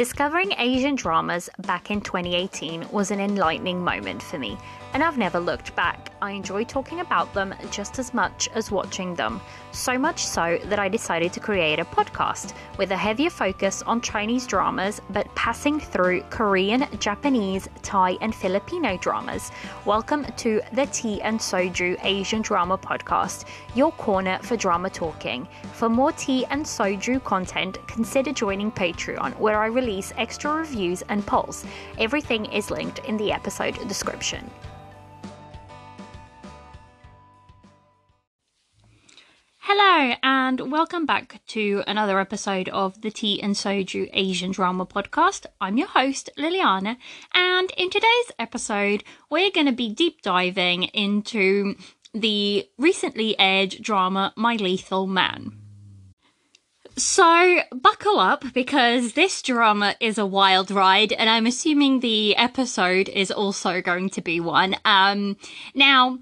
Discovering Asian dramas back in 2018 was an enlightening moment for me, and I've never looked back. I enjoy talking about them just as much as watching them, so much so that I decided to create a podcast with a heavier focus on Chinese dramas but passing through Korean, Japanese, Thai, and Filipino dramas. Welcome to the Tea and Soju Asian Drama Podcast, your corner for drama talking. For more tea and soju content, consider joining Patreon, where I release extra reviews and polls. Everything is linked in the episode description. Hello, and welcome back to another episode of the Tea and Soju Asian Drama Podcast. I'm your host, Liliana, and in today's episode, we're going to be deep diving into the recently aired drama My Lethal Man. So, buckle up because this drama is a wild ride, and I'm assuming the episode is also going to be one. Um, now,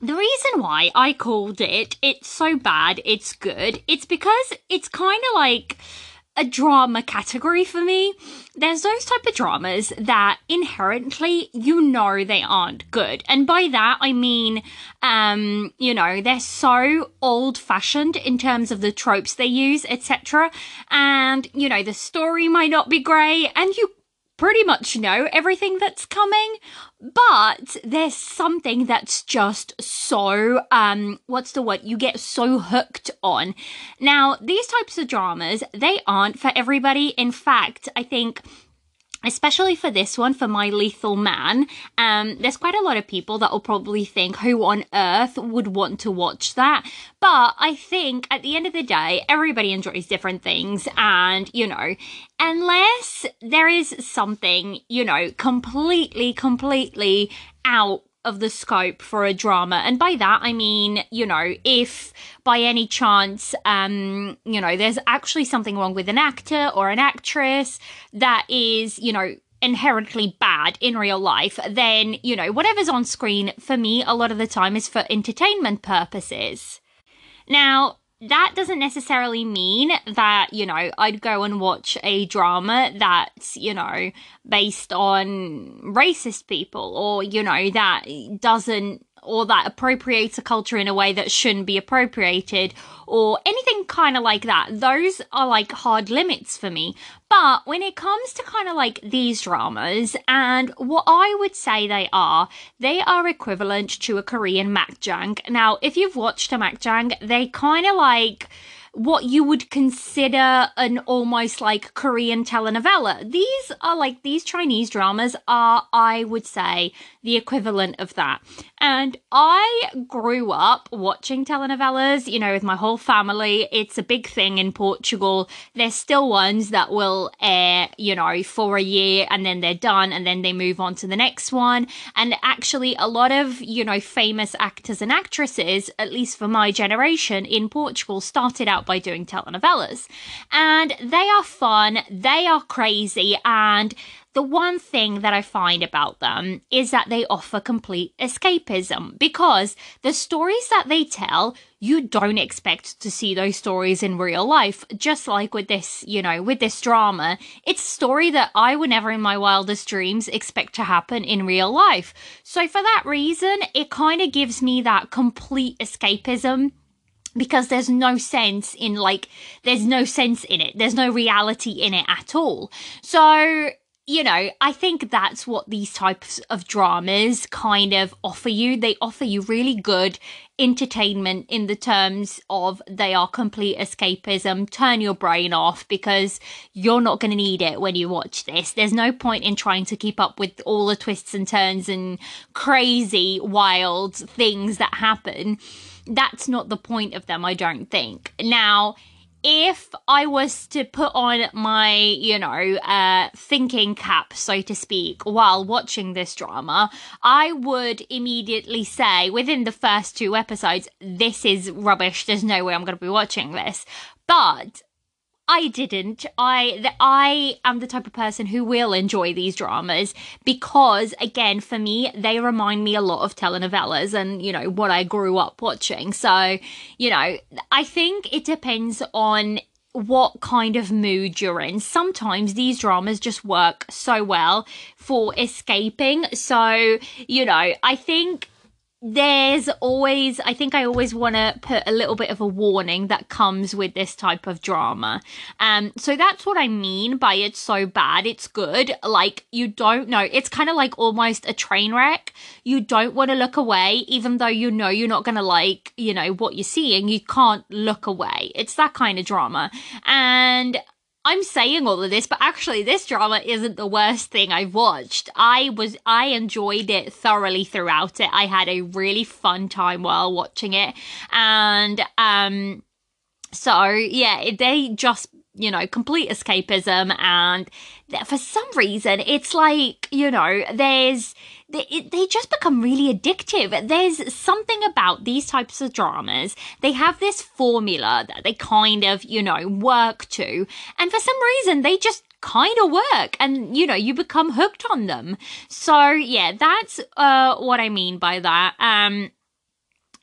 the reason why I called it It's So Bad, It's Good, it's because it's kind of like a drama category for me. There's those type of dramas that inherently you know they aren't good. And by that I mean um, you know, they're so old-fashioned in terms of the tropes they use, etc. And you know, the story might not be great and you pretty much know everything that's coming, but there's something that's just so um what's the word you get so hooked on. Now, these types of dramas, they aren't for everybody. In fact, I think especially for this one, for My Lethal Man, um, there's quite a lot of people that will probably think, who on earth would want to watch that? But I think at the end of the day, everybody enjoys different things. And, you know, unless there is something, you know, completely, completely out of the scope for a drama. And by that i mean you know if by any chance um you know there's actually something wrong with an actor or an actress that is you know inherently bad in real life then you know whatever's on screen for me a lot of the time is for entertainment purposes. Now that doesn't necessarily mean that, you know, I'd go and watch a drama that's, you know, based on racist people or, you know, that doesn't or that appropriates a culture in a way that shouldn't be appropriated or anything kind of like that. Those are like hard limits for me. But when it comes to kind of like these dramas and what I would say they are, they are equivalent to a Korean makjang. Now, if you've watched a makjang, they kind of like what you would consider an almost like Korean telenovela. These are like these Chinese dramas are, I would say, the equivalent of that. And I grew up watching telenovelas, you know, with my whole family. It's a big thing in Portugal. There's still ones that will air, you know, for a year and then they're done and then they move on to the next one. And actually, a lot of, you know, famous actors and actresses, at least for my generation in Portugal, started out by doing telenovelas. And they are fun, they are crazy, and the one thing that I find about them is that they offer complete escapism because the stories that they tell, you don't expect to see those stories in real life. Just like with this, you know, with this drama, it's a story that I would never in my wildest dreams expect to happen in real life. So for that reason, it kind of gives me that complete escapism because there's no sense in like there's no sense in it there's no reality in it at all so you know, I think that's what these types of dramas kind of offer you. They offer you really good entertainment in the terms of they are complete escapism. Turn your brain off because you're not going to need it when you watch this. There's no point in trying to keep up with all the twists and turns and crazy, wild things that happen. That's not the point of them, I don't think. Now, if I was to put on my, you know, uh, thinking cap, so to speak, while watching this drama, I would immediately say within the first two episodes, this is rubbish. There's no way I'm going to be watching this. But I didn't. I I am the type of person who will enjoy these dramas because again for me they remind me a lot of telenovelas and you know what I grew up watching. So, you know, I think it depends on what kind of mood you're in. Sometimes these dramas just work so well for escaping. So, you know, I think there's always i think i always want to put a little bit of a warning that comes with this type of drama. Um so that's what i mean by it's so bad it's good. Like you don't know it's kind of like almost a train wreck. You don't want to look away even though you know you're not going to like you know what you're seeing you can't look away. It's that kind of drama. And I'm saying all of this, but actually, this drama isn't the worst thing I've watched. I was, I enjoyed it thoroughly throughout it. I had a really fun time while watching it. And, um, so yeah, they just, you know, complete escapism. And for some reason, it's like, you know, there's, they, they just become really addictive. There's something about these types of dramas. They have this formula that they kind of, you know, work to. And for some reason, they just kind of work and you know you become hooked on them so yeah that's uh what i mean by that um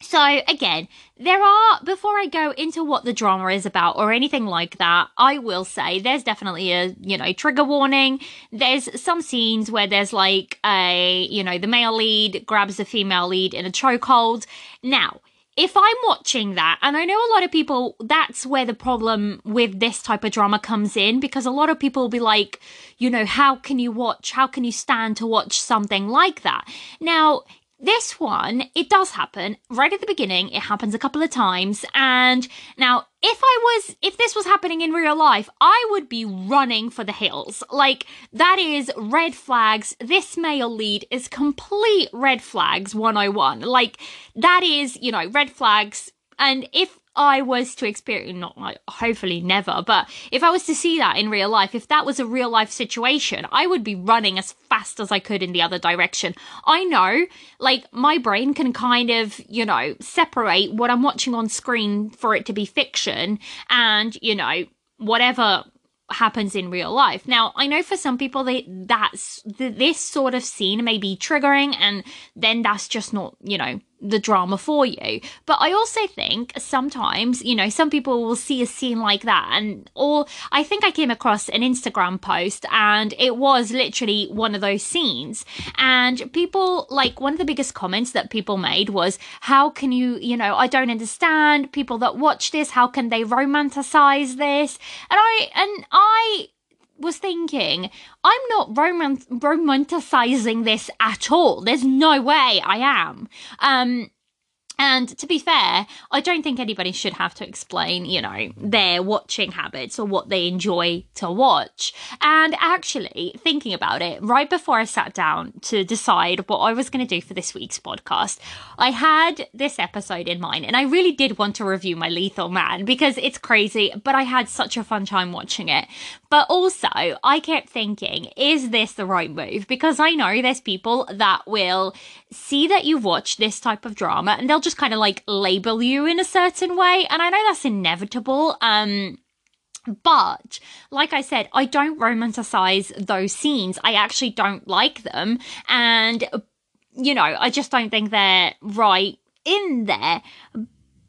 so again, there are, before I go into what the drama is about or anything like that, I will say there's definitely a, you know, trigger warning. There's some scenes where there's like a, you know, the male lead grabs the female lead in a chokehold. Now, if I'm watching that, and I know a lot of people, that's where the problem with this type of drama comes in because a lot of people will be like, you know, how can you watch, how can you stand to watch something like that? Now, this one, it does happen right at the beginning. It happens a couple of times. And now, if I was, if this was happening in real life, I would be running for the hills. Like, that is red flags. This male lead is complete red flags 101. Like, that is, you know, red flags. And if I was to experience, not like, hopefully never, but if I was to see that in real life, if that was a real life situation, I would be running as fast as I could in the other direction. I know, like, my brain can kind of, you know, separate what I'm watching on screen for it to be fiction and, you know, whatever happens in real life. Now, I know for some people they that's this sort of scene may be triggering and then that's just not, you know, the drama for you. But I also think sometimes, you know, some people will see a scene like that and or I think I came across an Instagram post and it was literally one of those scenes and people like one of the biggest comments that people made was how can you, you know, I don't understand people that watch this, how can they romanticize this? And I and I was thinking, I'm not romanticizing this at all. There's no way I am. Um, and to be fair, I don't think anybody should have to explain, you know, their watching habits or what they enjoy to watch. And actually, thinking about it, right before I sat down to decide what I was going to do for this week's podcast, I had this episode in mind and I really did want to review my Lethal Man because it's crazy, but I had such a fun time watching it. But also, I kept thinking, is this the right move? Because I know there's people that will see that you've watched this type of drama and they'll just kind of like label you in a certain way. And I know that's inevitable. Um, but like I said, I don't romanticize those scenes. I actually don't like them. And, you know, I just don't think they're right in there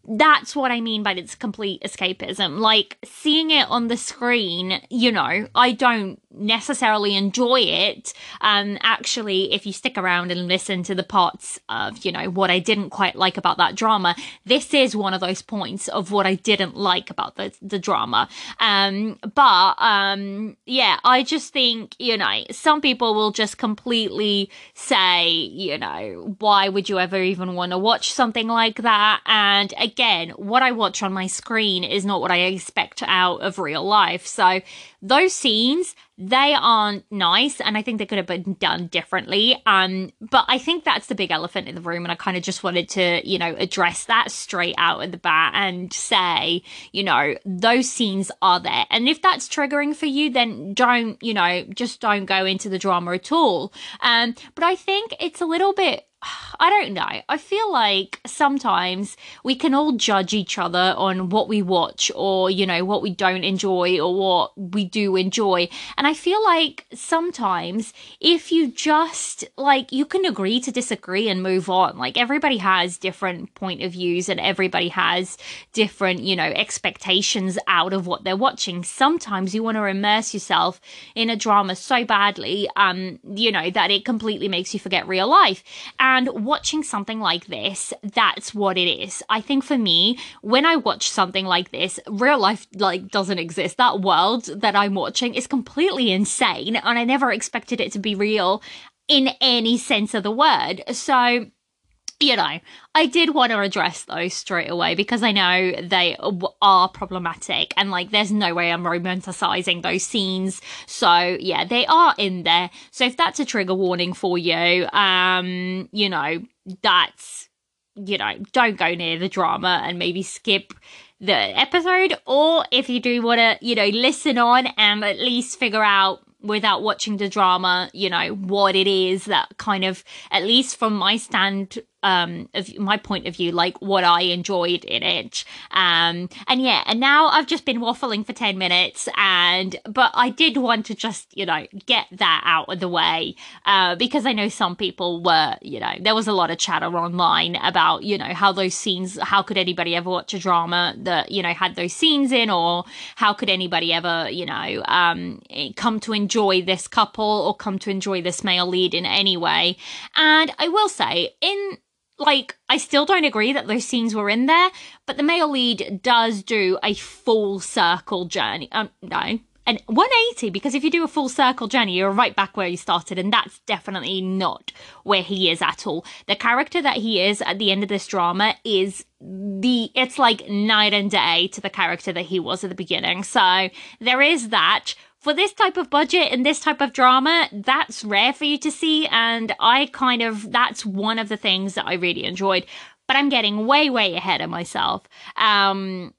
that's what I mean by it's complete escapism. Like seeing it on the screen, you know, I don't necessarily enjoy it. Um, actually, if you stick around and listen to the parts of, you know, what I didn't quite like about that drama, this is one of those points of what I didn't like about the, the drama. Um, but, um, yeah, I just think, you know, some people will just completely say, you know, why would you ever even want to watch something like that? And again, what I watch on my screen is not what I expect out of real life. So those scenes they aren't nice and i think they could have been done differently. Um but i think that's the big elephant in the room and i kind of just wanted to you know address that straight out at the bat and say you know those scenes are there. And if that's triggering for you then don't you know just don't go into the drama at all. Um but i think it's a little bit I don't know. I feel like sometimes we can all judge each other on what we watch or, you know, what we don't enjoy or what we do enjoy. And I feel like sometimes if you just like, you can agree to disagree and move on. Like everybody has different point of views and everybody has different, you know, expectations out of what they're watching. Sometimes you want to immerse yourself in a drama so badly, um, you know, that it completely makes you forget real life. And watching something like this, that's what it is. I think for me, when I watch something like this, real life like doesn't exist. That world that I'm watching is completely insane and I never expected it to be real in any sense of the word. So you know, I did want to address those straight away because I know they are problematic and like there's no way I'm romanticizing those scenes. So yeah, they are in there. So if that's a trigger warning for you, um, you know, that's, you know, don't go near the drama and maybe skip the episode. Or if you do want to, you know, listen on and at least figure out without watching the drama, you know, what it is that kind of, at least from my stand um of my point of view like what i enjoyed in it. Um and yeah and now i've just been waffling for 10 minutes and but i did want to just you know get that out of the way uh because i know some people were you know there was a lot of chatter online about you know how those scenes how could anybody ever watch a drama that you know had those scenes in or how could anybody ever you know um come to enjoy this couple or come to enjoy this male lead in any way. And i will say in like I still don't agree that those scenes were in there, but the male lead does do a full circle journey. Um, no, and 180 because if you do a full circle journey, you're right back where you started, and that's definitely not where he is at all. The character that he is at the end of this drama is the it's like night and day to the character that he was at the beginning. So there is that for this type of budget and this type of drama, that's rare for you to see. And I kind of, that's one of the things that I really enjoyed. But I'm getting way, way ahead of myself. Um,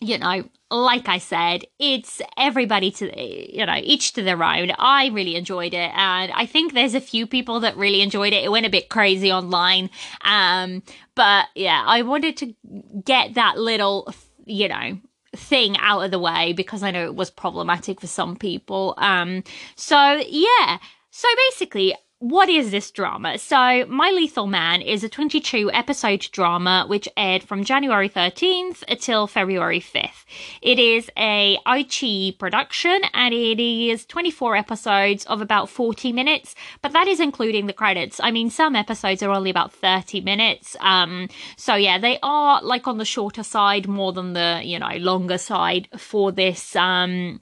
you know, like I said, it's everybody to, you know, each to their own. I really enjoyed it. And I think there's a few people that really enjoyed it. It went a bit crazy online. Um, but yeah, I wanted to get that little, you know, thing out of the way because I know it was problematic for some people. Um, so yeah. So basically, what is this drama? So, My Lethal Man is a 22 episode drama which aired from January 13th until February 5th. It is a iQIYI production and it is 24 episodes of about 40 minutes, but that is including the credits. I mean, some episodes are only about 30 minutes. Um, so yeah, they are like on the shorter side more than the, you know, longer side for this um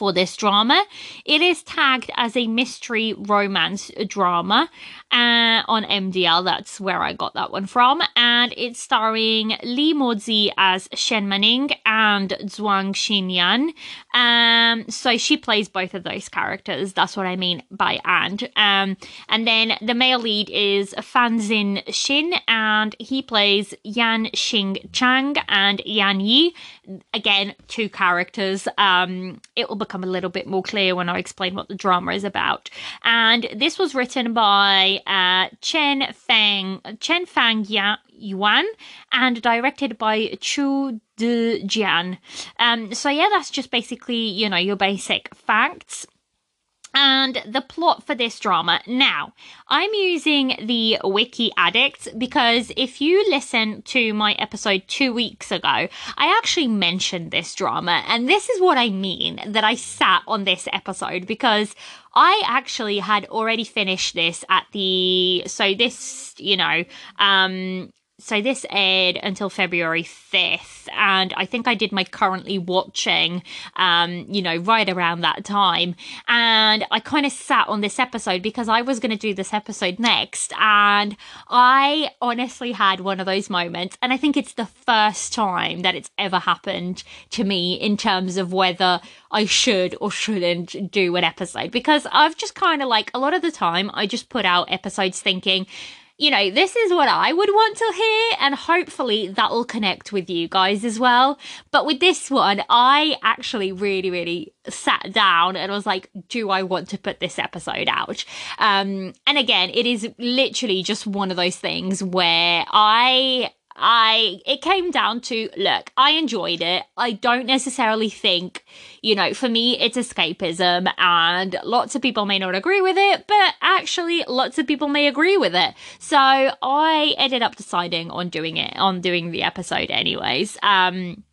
for this drama. It is tagged as a mystery romance drama uh, on MDL. That's where I got that one from. And it's starring Li Mozhi as Shen Manning and Zhuang Xinyan. Um, so she plays both of those characters. That's what I mean by and. Um, and then the male lead is Fan Zhixin, and he plays Yan Xing Chang and Yan Yi. Again, two characters. Um, it will become a little bit more clear when I explain what the drama is about. And this was written by uh, Chen Fang Chen Fang Yuan and directed by Chu De Jian. Um, so yeah, that's just basically you know your basic facts and the plot for this drama. Now, I'm using the Wiki Addict because if you listen to my episode two weeks ago, I actually mentioned this drama, and this is what I mean that I sat on this episode because I actually had already finished this at the so this you know um so this aired until February 5th and I think I did my currently watching um you know right around that time. And I kind of sat on this episode because I was going to do this episode next and I honestly had one of those moments and I think it's the first time that it's ever happened to me in terms of whether I should or shouldn't do an episode because I've just kind of like a lot of the time I just put out episodes thinking you know, this is what I would want to hear, and hopefully that will connect with you guys as well. But with this one, I actually really, really sat down and was like, do I want to put this episode out? Um, and again, it is literally just one of those things where I I it came down to look, I enjoyed it. I don't necessarily think, you know, for me it's escapism and lots of people may not agree with it, but actually lots of people may agree with it. So I ended up deciding on doing it, on doing the episode anyways. Um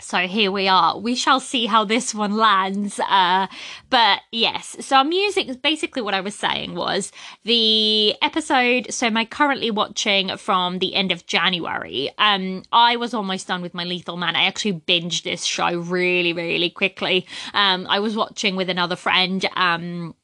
so here we are. We shall see how this one lands. Uh, but yes, so I'm using basically what I was saying was the episode. So my currently watching from the end of January. Um, I was almost done with my Lethal Man. I actually binged this show really, really quickly. Um, I was watching with another friend. Um,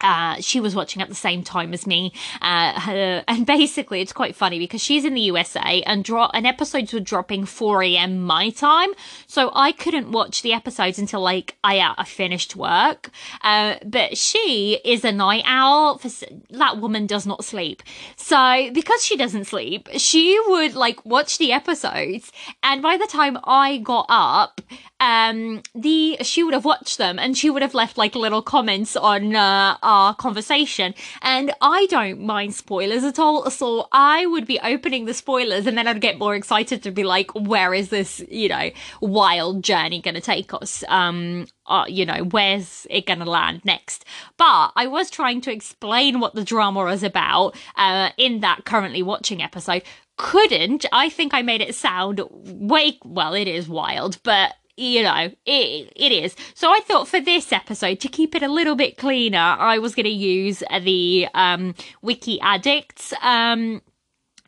uh, she was watching at the same time as me. Uh, her, and basically, it's quite funny because she's in the USA and draw and episodes were dropping 4 a.m. my time, so I couldn't watch the episodes until like I uh, I finished work. Uh, but she is a night owl. For, that woman does not sleep, so because she doesn't sleep, she would like watch the episodes, and by the time I got up, um, the she would have watched them and she would have left like little comments on uh, our conversation. And I don't mind spoilers at all, so I would be opening the spoilers and then I'd get more excited to be like, where is this, you know, wild journey going to take us? Um, uh, you know, where's it going to land next? But I was trying to explain what the drama was about uh, in that currently watching episode. Couldn't. I think I made it sound way, well, it is wild, but you know, it, it is. So I thought for this episode, to keep it a little bit cleaner, I was going to use the um, Wiki Addicts um,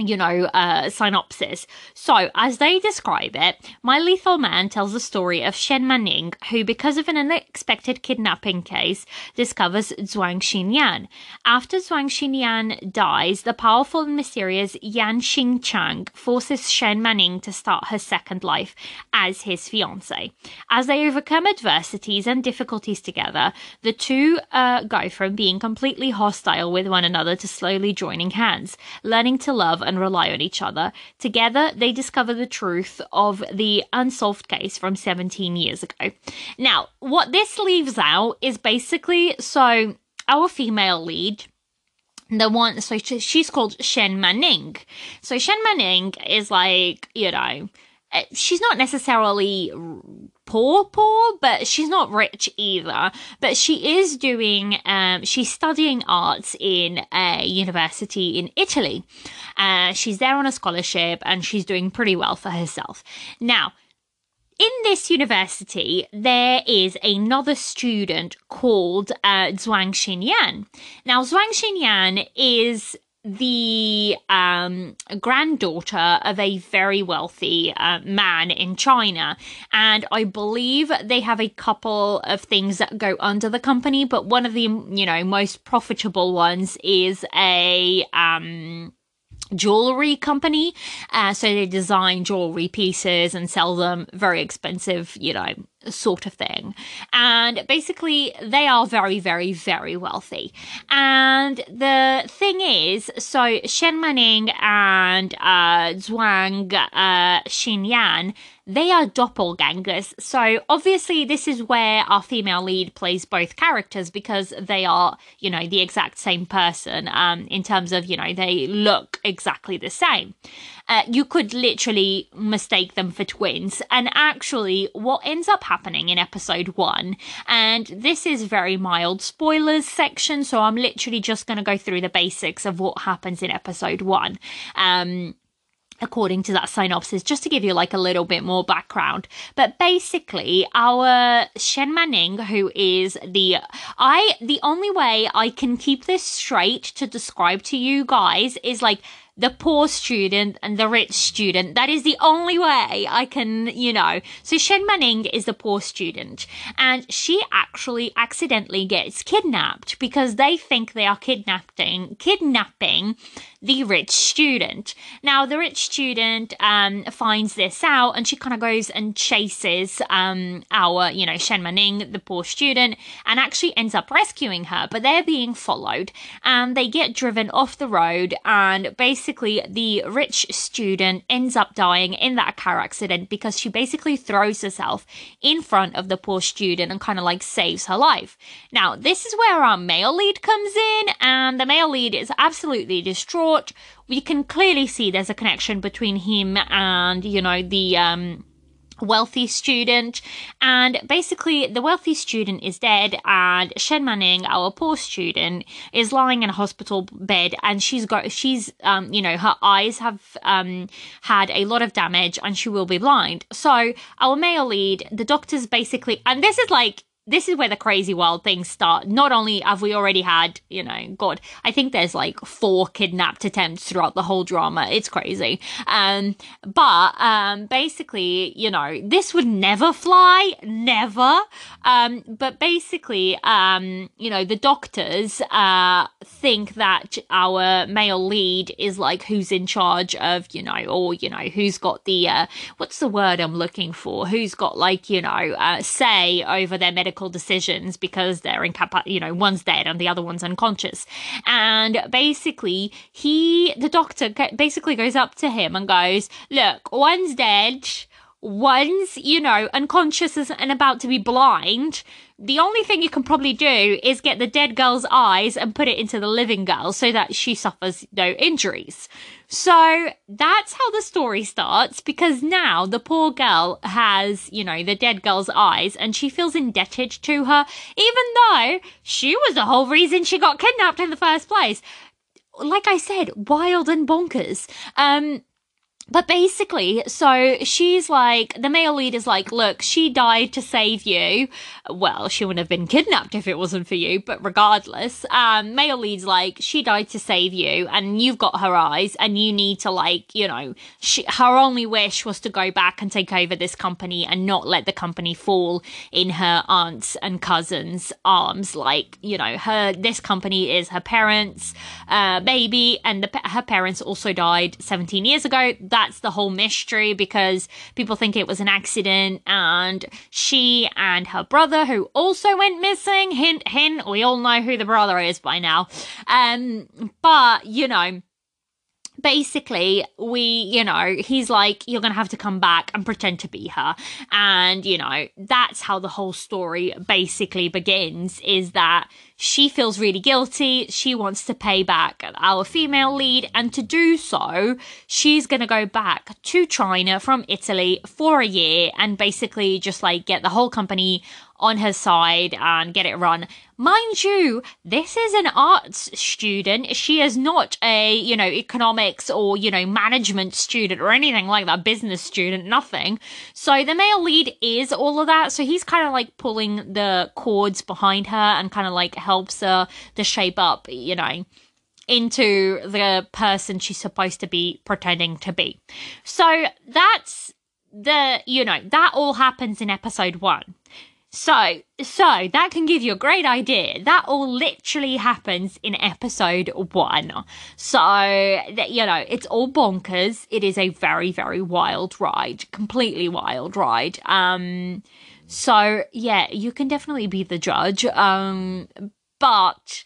you know, uh, synopsis. So, as they describe it, My Lethal Man tells the story of Shen Manning, who, because of an unexpected kidnapping case, discovers Zhuang Xinyan. After Zhuang Xinyan dies, the powerful and mysterious Yan Xingchang forces Shen Manning to start her second life as his fiancée. As they overcome adversities and difficulties together, the two uh, go from being completely hostile with one another to slowly joining hands, learning to love and rely on each other. Together, they discover the truth of the unsolved case from 17 years ago. Now, what this leaves out is basically so our female lead the one so she's called Shen Manning. So Shen Manning is like, you know, she's not necessarily poor poor but she's not rich either. But she is doing um she's studying arts in a university in italy. Uh she's there on a scholarship and she's doing pretty well for herself. Now in this university, there is another student called uh, Zhuang Xinyan. Now, Zhuang Xinyan is the um, granddaughter of a very wealthy uh, man in China. And I believe they have a couple of things that go under the company, but one of the, you know, most profitable ones is a, um, jewelry company. Uh, so they design jewelry pieces and sell them very expensive, you know, sort of thing. And basically, they are very, very, very wealthy. And the thing is, so Shen Manning and uh, Zhuang uh, Xinyan, they are doppelgangers. So obviously, this is where our female lead plays both characters because they are, you know, the exact same person um, in terms of, you know, they look exactly the same. Uh, you could literally mistake them for twins. And actually, what ends up happening in episode one, and this is very mild spoilers section, so I'm literally just going to go through the basics of what happens in episode one. Um, according to that synopsis, just to give you like a little bit more background. But basically, our Shen Manning, who is the I the only way I can keep this straight to describe to you guys is like the poor student and the rich student. That is the only way I can, you know. So Shen Manning is the poor student and she actually accidentally gets kidnapped because they think they are kidnapping, kidnapping the rich student. Now, the rich student um, finds this out and she kind of goes and chases um, our, you know, Shen Manning, the poor student, and actually ends up rescuing her. But they're being followed and they get driven off the road. And basically, the rich student ends up dying in that car accident because she basically throws herself in front of the poor student and kind of like saves her life. Now, this is where our male lead comes in, and the male lead is absolutely We can clearly see there's a connection between him and, you know, the, um, wealthy student. And basically the wealthy student is dead and Shen Manning our poor student is lying in a hospital bed and she's got she's um you know her eyes have um had a lot of damage and she will be blind. So our male lead the doctors basically and this is like this is where the crazy wild things start. Not only have we already had, you know, God, I think there's like four kidnapped attempts throughout the whole drama. It's crazy. Um, but um, basically, you know, this would never fly, never. Um, but basically, um, you know, the doctors uh think that our male lead is like who's in charge of, you know, or you know, who's got the uh, what's the word I'm looking for? Who's got like, you know, uh, say over their medical medical decisions because they're in incapable, you know, one's dead and the other one's unconscious. And basically, he, the doctor basically goes up to him and goes, Look, one's dead, one's, you know, unconscious and about to be blind the only thing you can probably do is get the dead girl's eyes and put it into the living girl so that she suffers no injuries. So that's how the story starts because now the poor girl has, you know, the dead girl's eyes and she feels indebted to her, even though she was the whole reason she got kidnapped in the first place. Like I said, wild and bonkers. Um, but basically, so she's like, the male lead is like, look, she died to save you. Well, she wouldn't have been kidnapped if it wasn't for you, but regardless, um, male lead's like, she died to save you and you've got her eyes and you need to like, you know, she, her only wish was to go back and take over this company and not let the company fall in her aunts and cousins' arms. Like, you know, her, this company is her parents' uh, baby and the, her parents also died 17 years ago. That that's the whole mystery because people think it was an accident. And she and her brother who also went missing hint hint we all know who the brother is by now. Um but you know basically we you know he's like you're gonna have to come back and pretend to be her and you know that's how the whole story basically begins is that she feels really guilty she wants to pay back our female lead and to do so she's gonna go back to china from italy for a year and basically just like get the whole company on her side and get it run. Mind you, this is an arts student. She is not a, you know, economics or, you know, management student or anything like that, business student, nothing. So the male lead is all of that. So he's kind of like pulling the cords behind her and kind of like helps her to shape up, you know into the person she's supposed to be pretending to be. So that's the, you know, that all happens in episode one. So, so that can give you a great idea. That all literally happens in episode one. So, that, you know, it's all bonkers. It is a very, very wild ride, completely wild ride. Um, so yeah, you can definitely be the judge. Um, but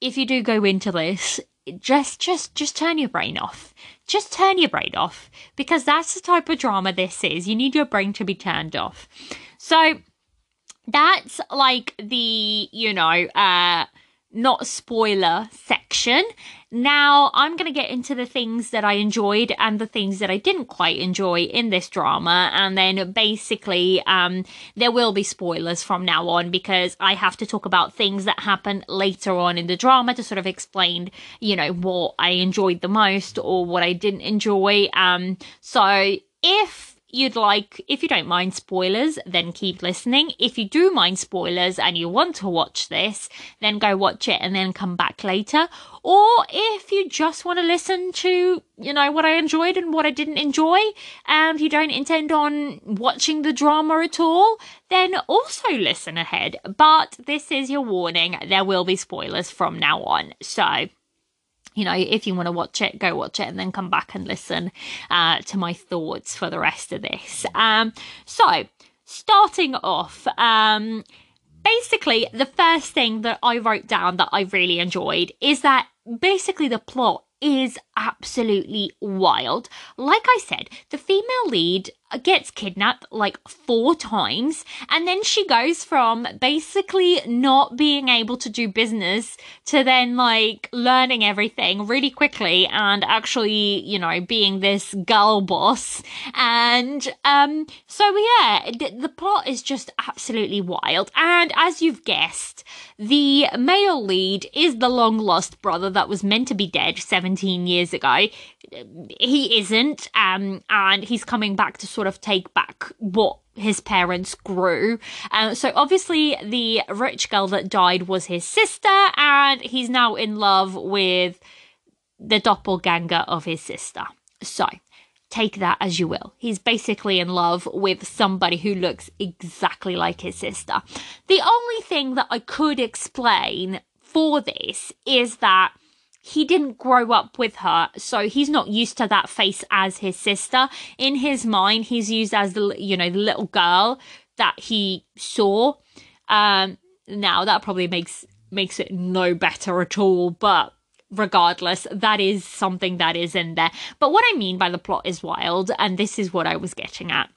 if you do go into this, just, just, just turn your brain off. Just turn your brain off because that's the type of drama this is. You need your brain to be turned off. So, that's like the, you know, uh, not spoiler section. Now I'm going to get into the things that I enjoyed and the things that I didn't quite enjoy in this drama. And then basically, um, there will be spoilers from now on because I have to talk about things that happen later on in the drama to sort of explain, you know, what I enjoyed the most or what I didn't enjoy. Um, so if you'd like, if you don't mind spoilers, then keep listening. If you do mind spoilers and you want to watch this, then go watch it and then come back later. Or if you just want to listen to, you know, what I enjoyed and what I didn't enjoy, and you don't intend on watching the drama at all, then also listen ahead. But this is your warning. There will be spoilers from now on. So, you know, if you want to watch it, go watch it and then come back and listen uh, to my thoughts for the rest of this. Um, so, starting off, um, basically, the first thing that I wrote down that I really enjoyed is that basically the plot is absolutely wild. Like I said, the female lead gets kidnapped like four times and then she goes from basically not being able to do business to then like learning everything really quickly and actually you know being this girl boss and um so yeah the plot is just absolutely wild and as you've guessed the male lead is the long lost brother that was meant to be dead 17 years ago he isn't um and he's coming back to sort of take back what his parents grew. Um, so obviously the rich girl that died was his sister and he's now in love with the doppelganger of his sister. So take that as you will. He's basically in love with somebody who looks exactly like his sister. The only thing that I could explain for this is that he didn't grow up with her, so he's not used to that face as his sister. In his mind, he's used as the you know the little girl that he saw. Um, now that probably makes makes it no better at all, but regardless, that is something that is in there. But what I mean by the plot is wild, and this is what I was getting at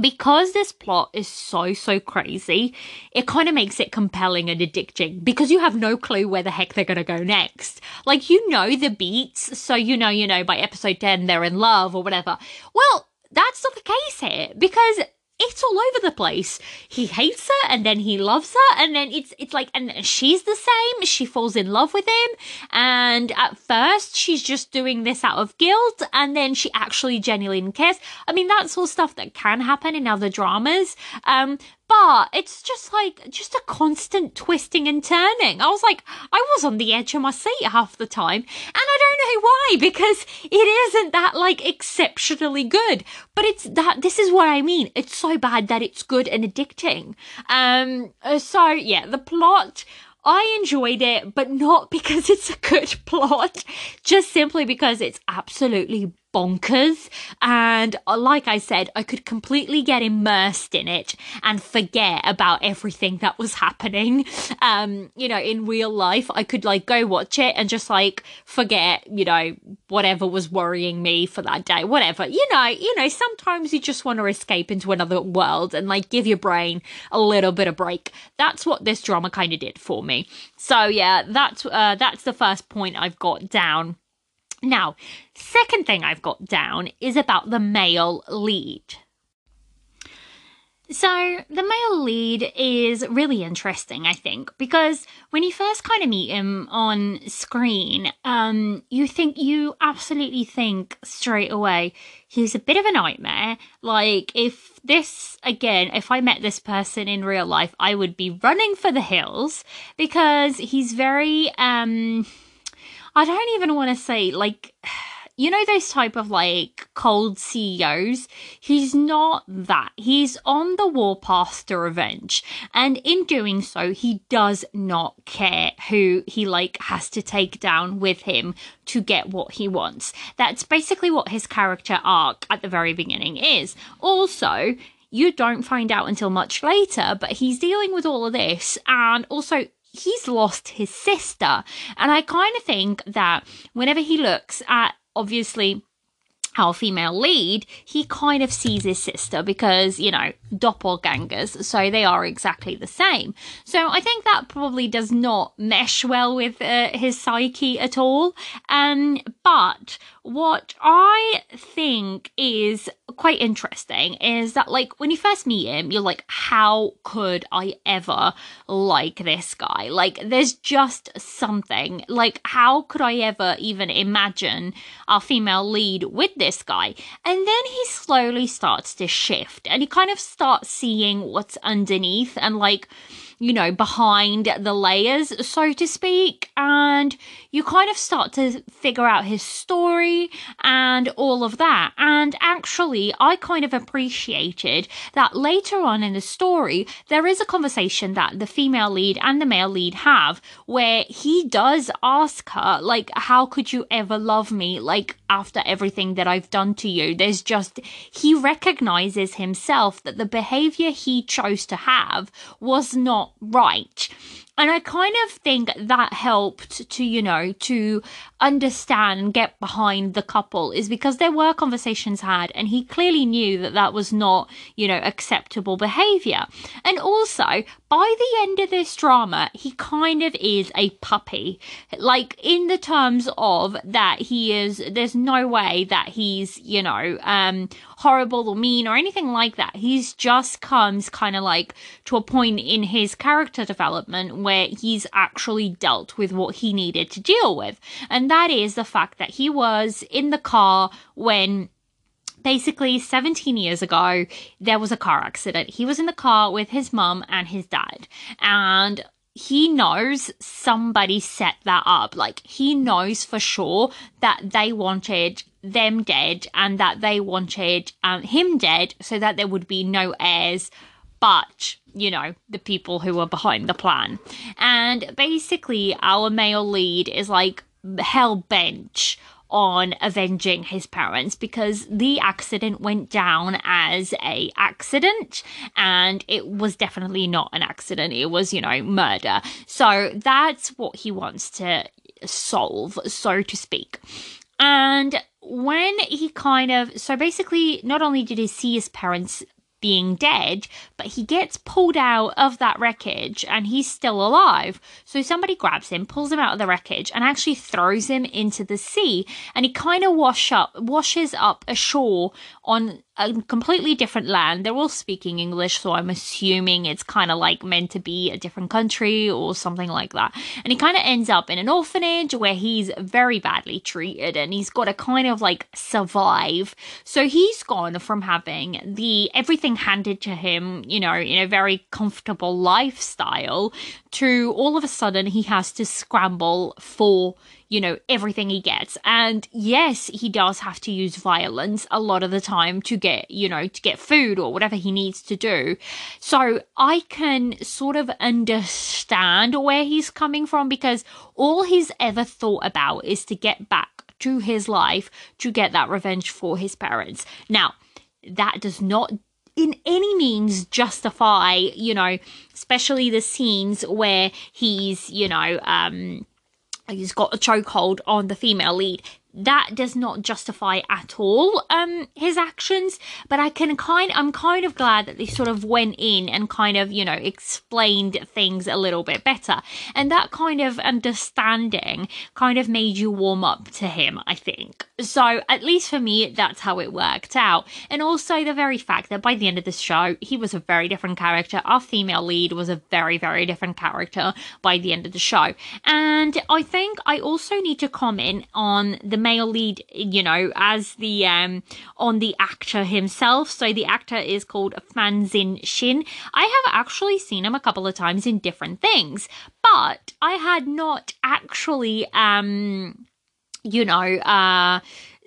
because this plot is so so crazy it kind of makes it compelling and addicting because you have no clue where the heck they're going to go next. Like you know the beats so you know you know by episode 10 they're in love or whatever. Well that's not the case here because it's all over the place. He hates her and then he loves her and then it's it's like and she's the same. She falls in love with him and at first she's just doing this out of guilt and then she actually genuinely cares. I mean that's all stuff that can happen in other dramas. Um but it's just like just a constant twisting and turning. I was like, I was on the edge of my seat half the time, and I don't know why because it isn't that like exceptionally good. But it's that this is what I mean. It's so bad that it's good and addicting. Um, uh, so yeah, the plot. I enjoyed it, but not because it's a good plot, just simply because it's absolutely bonkers. And uh, like I said, I could completely get immersed in it and forget about everything that was happening. Um, you know, in real life, I could like go watch it and just like forget, you know, whatever was worrying me for that day, whatever. You know, you know, sometimes you just want to escape into another world and like give your brain a little bit of break. That's what this drama kind of did for me. So yeah, that's uh, that's the first point I've got down. Now, second thing I've got down is about the male lead. So, the male lead is really interesting, I think, because when you first kind of meet him on screen, um, you think, you absolutely think straight away, he's a bit of a nightmare. Like, if this, again, if I met this person in real life, I would be running for the hills because he's very, um, I don't even want to say like you know those type of like cold CEOs he's not that. He's on the warpath to revenge. And in doing so he does not care who he like has to take down with him to get what he wants. That's basically what his character arc at the very beginning is. Also you don't find out until much later but he's dealing with all of this and also he's lost his sister. And I kind of think that whenever he looks at obviously our female lead, he kind of sees his sister because, you know, doppelgangers, so they are exactly the same. So I think that probably does not mesh well with uh, his psyche at all. Um, but what I think is quite interesting is that, like, when you first meet him, you're like, how could I ever like this guy? Like, there's just something. Like, how could I ever even imagine our female lead with this guy? And then he slowly starts to shift and he kind of starts seeing what's underneath and, like, you know, behind the layers, so to speak. And you kind of start to figure out his story and all of that. And actually, I kind of appreciated that later on in the story, there is a conversation that the female lead and the male lead have where he does ask her, like, how could you ever love me? Like, after everything that I've done to you, there's just, he recognizes himself that the behavior he chose to have was not right. And I kind of think that helped to, you know, to understand and get behind the couple is because there were conversations had and he clearly knew that that was not, you know, acceptable behavior. And also, by the end of this drama, he kind of is a puppy. Like, in the terms of that he is, there's no way that he's, you know, um, horrible or mean or anything like that. He's just comes kind of like to a point in his character development where he's actually dealt with what he needed to deal with. And that is the fact that he was in the car when basically 17 years ago there was a car accident he was in the car with his mum and his dad and he knows somebody set that up like he knows for sure that they wanted them dead and that they wanted um, him dead so that there would be no heirs but you know, the people who are behind the plan. And basically, our male lead is like hell bent on avenging his parents because the accident went down as a accident and it was definitely not an accident. It was you know murder. So that's what he wants to solve so to speak. And when he kind of so basically not only did he see his parents being dead, but he gets pulled out of that wreckage and he's still alive. So somebody grabs him, pulls him out of the wreckage, and actually throws him into the sea. And he kind of wash up, washes up ashore on a completely different land. They're all speaking English, so I'm assuming it's kind of like meant to be a different country or something like that. And he kind of ends up in an orphanage where he's very badly treated and he's got to kind of like survive. So he's gone from having the everything handed to him, you know, in a very comfortable lifestyle to all of a sudden he has to scramble for you know, everything he gets. And yes, he does have to use violence a lot of the time to get, you know, to get food or whatever he needs to do. So I can sort of understand where he's coming from because all he's ever thought about is to get back to his life to get that revenge for his parents. Now, that does not in any means justify, you know, especially the scenes where he's, you know, um, he's got a chokehold on the female lead that does not justify at all um his actions but i can kind i'm kind of glad that they sort of went in and kind of you know explained things a little bit better. And that kind of understanding kind of made you warm up to him i think. So at least for me that's how it worked out. And also the very fact that by the end of the show he was a very different character. Our female lead was a very very different character by the end of the show. And i think i also need to comment on the male lead, you know, as the um on the actor himself. So the actor is called Fan Zhixin. I have actually seen him a couple of times in different things, but I had not actually um you know uh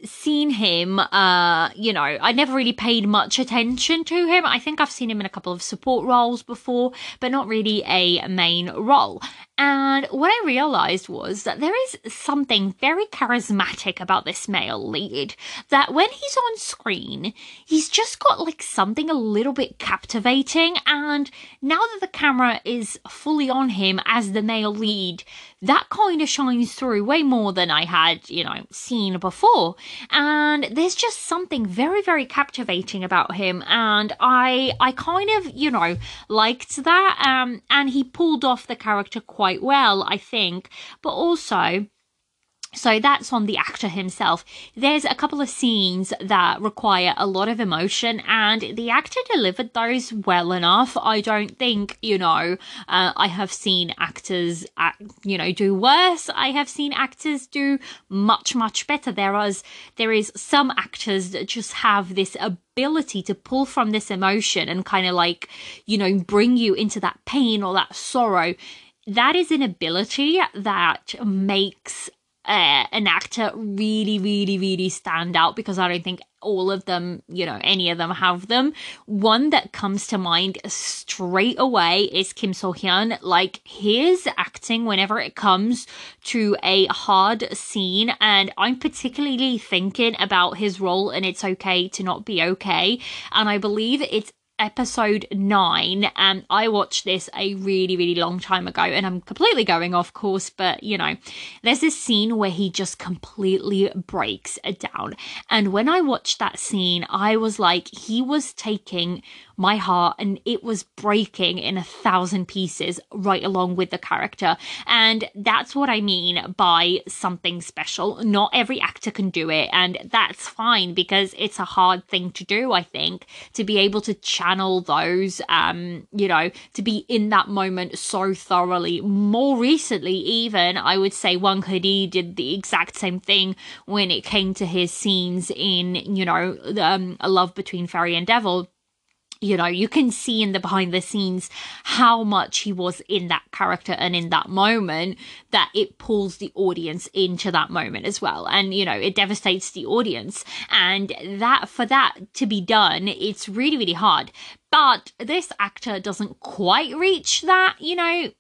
seen him uh you know i never really paid much attention to him i think i've seen him in a couple of support roles before but not really a main role and what I realized was that there is something very charismatic about this male lead. That when he's on screen, he's just got like something a little bit captivating. And now that the camera is fully on him as the male lead, that kind of shines through way more than I had, you know, seen before. And there's just something very, very captivating about him. And I, I kind of, you know, liked that. Um, and he pulled off the character quite quite well, I think. But also, so that's on the actor himself. There's a couple of scenes that require a lot of emotion, and the actor delivered those well enough. I don't think, you know, uh, I have seen actors, act, you know, do worse. I have seen actors do much, much better. There is, there is some actors that just have this ability to pull from this emotion and kind of like, you know, bring you into that pain or that sorrow that is an ability that makes uh, an actor really, really, really stand out because I don't think all of them, you know, any of them have them. One that comes to mind straight away is Kim Soo Hyun. Like his acting whenever it comes to a hard scene, and I'm particularly thinking about his role and It's Okay to Not Be Okay. And I believe it's episode nine. And I watched this a really, really long time ago, and I'm completely going off course, but you know, there's this scene where he just completely breaks down. And when I watched that scene, I was like, he was taking my heart and it was breaking in a thousand pieces right along with the character. And that's what I mean by something special. Not every actor can do it, and that's fine because it's a hard thing to do, I think, to be able to channel those, um, you know, to be in that moment so thoroughly. More recently, even, I would say Wang Hedi did the exact same thing when it came to his scenes in, you know, um, A Love Between Fairy and Devil you know, you can see in the behind the scenes how much he was in that character and in that moment that it pulls the audience into that moment as well. And, you know, it devastates the audience. And that, for that to be done, it's really, really hard. But this actor doesn't quite reach that, you know,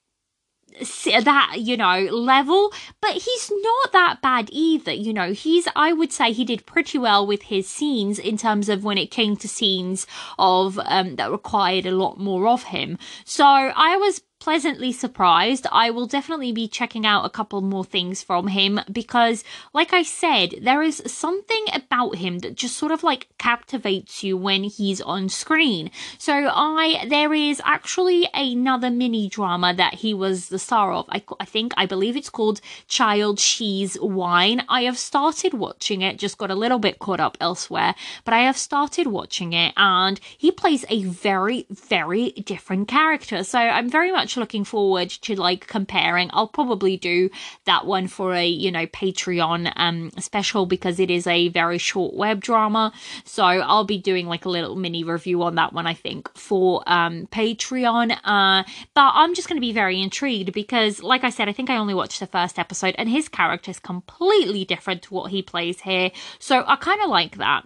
that you know level but he's not that bad either you know. He's i would say he did pretty well with his scenes in terms of when it came to scenes of um that required a lot more of him. So i was pleasantly surprised. I will definitely be checking out a couple more things from him because, like I said, there is something about him that just sort of like captivates you when he's on screen. So I, there is actually another mini drama that he was the star of. I, I think, I believe it's called Child Cheese Wine. I have started watching it, just got a little bit caught up elsewhere, but I have started watching it and he plays a very, very different character. So I'm very much looking forward to like comparing. I'll probably do that one for a, you know, Patreon um special because it is a very short web drama. So I'll be doing like a little mini review on that one, I think, for um Patreon. Uh but I'm just gonna be very intrigued because like I said, I think I only watched the first episode and his character is completely different to what he plays here. So I kind of like that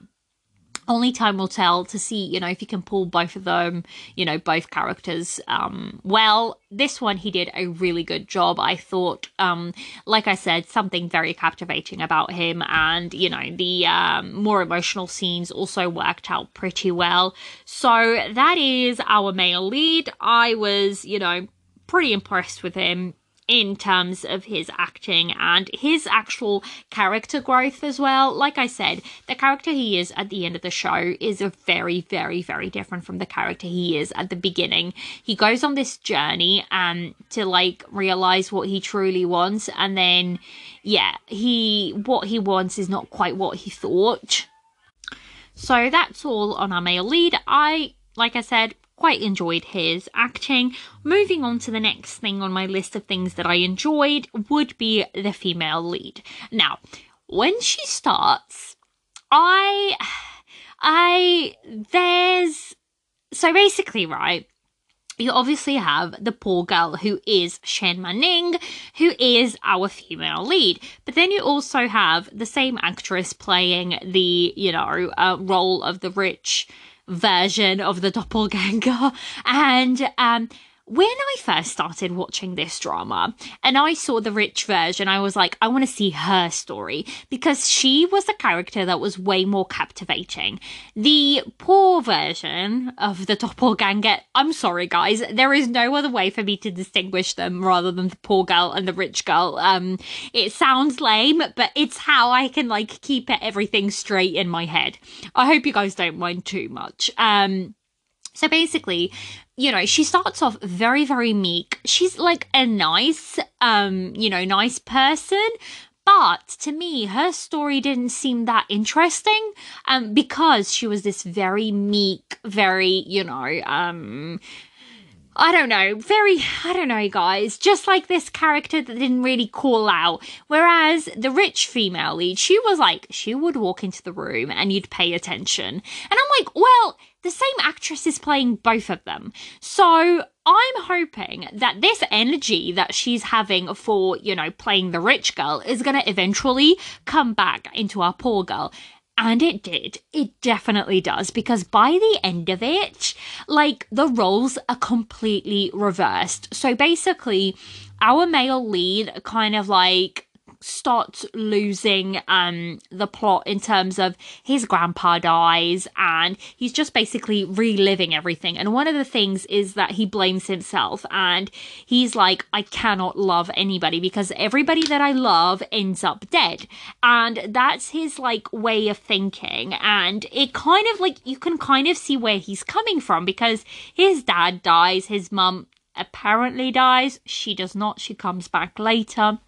only time will tell to see you know if you can pull both of them you know both characters um well. This one he did a really good job i thought. Um like i said something very captivating about him and you know the um, more emotional scenes also worked out pretty well. So that is our male lead. I was you know pretty impressed with him in terms of his acting and his actual character growth as well. Like I said, the character he is at the end of the show is a very, very, very different from the character he is at the beginning. He goes on this journey um to like realize what he truly wants and then yeah, he what he wants is not quite what he thought. So that's all on our male lead. I like I said, quite enjoyed his acting. Moving on to the next thing on my list of things that I enjoyed would be the female lead. Now, when she starts, I, I, there's, so basically, right, you obviously have the poor girl who is Shen Manning, who is our female lead. But then you also have the same actress playing the, you know, uh, role of the rich version of the doppelganger. And um, when I first started watching this drama and I saw the rich version, I was like, I want to see her story because she was a character that was way more captivating. The poor version of the doppelganger, I'm sorry guys, there is no other way for me to distinguish them rather than the poor girl and the rich girl. Um, it sounds lame, but it's how I can like keep everything straight in my head. I hope you guys don't mind too much. Um, so basically, you know, she starts off very, very meek. She's like a nice, um, you know, nice person, But to me, her story didn't seem that interesting um, because she was this very meek, very, you know, um, I don't know, very, I don't know, guys, just like this character that didn't really call out. Whereas the rich female lead, she was like, she would walk into the room and you'd pay attention. And I'm like, well, the same actress is playing both of them. So I'm hoping that this energy that she's having for, you know, playing the rich girl is going to eventually come back into our poor girl. And it did. It definitely does. Because by the end of it, like the roles are completely reversed. So basically, our male lead kind of like starts losing um the plot in terms of his grandpa dies and he's just basically reliving everything. And one of the things is that he blames himself and he's like I cannot love anybody because everybody that I love ends up dead. And that's his like way of thinking. And it kind of like you can kind of see where he's coming from because his dad dies his mum apparently dies she does not she comes back later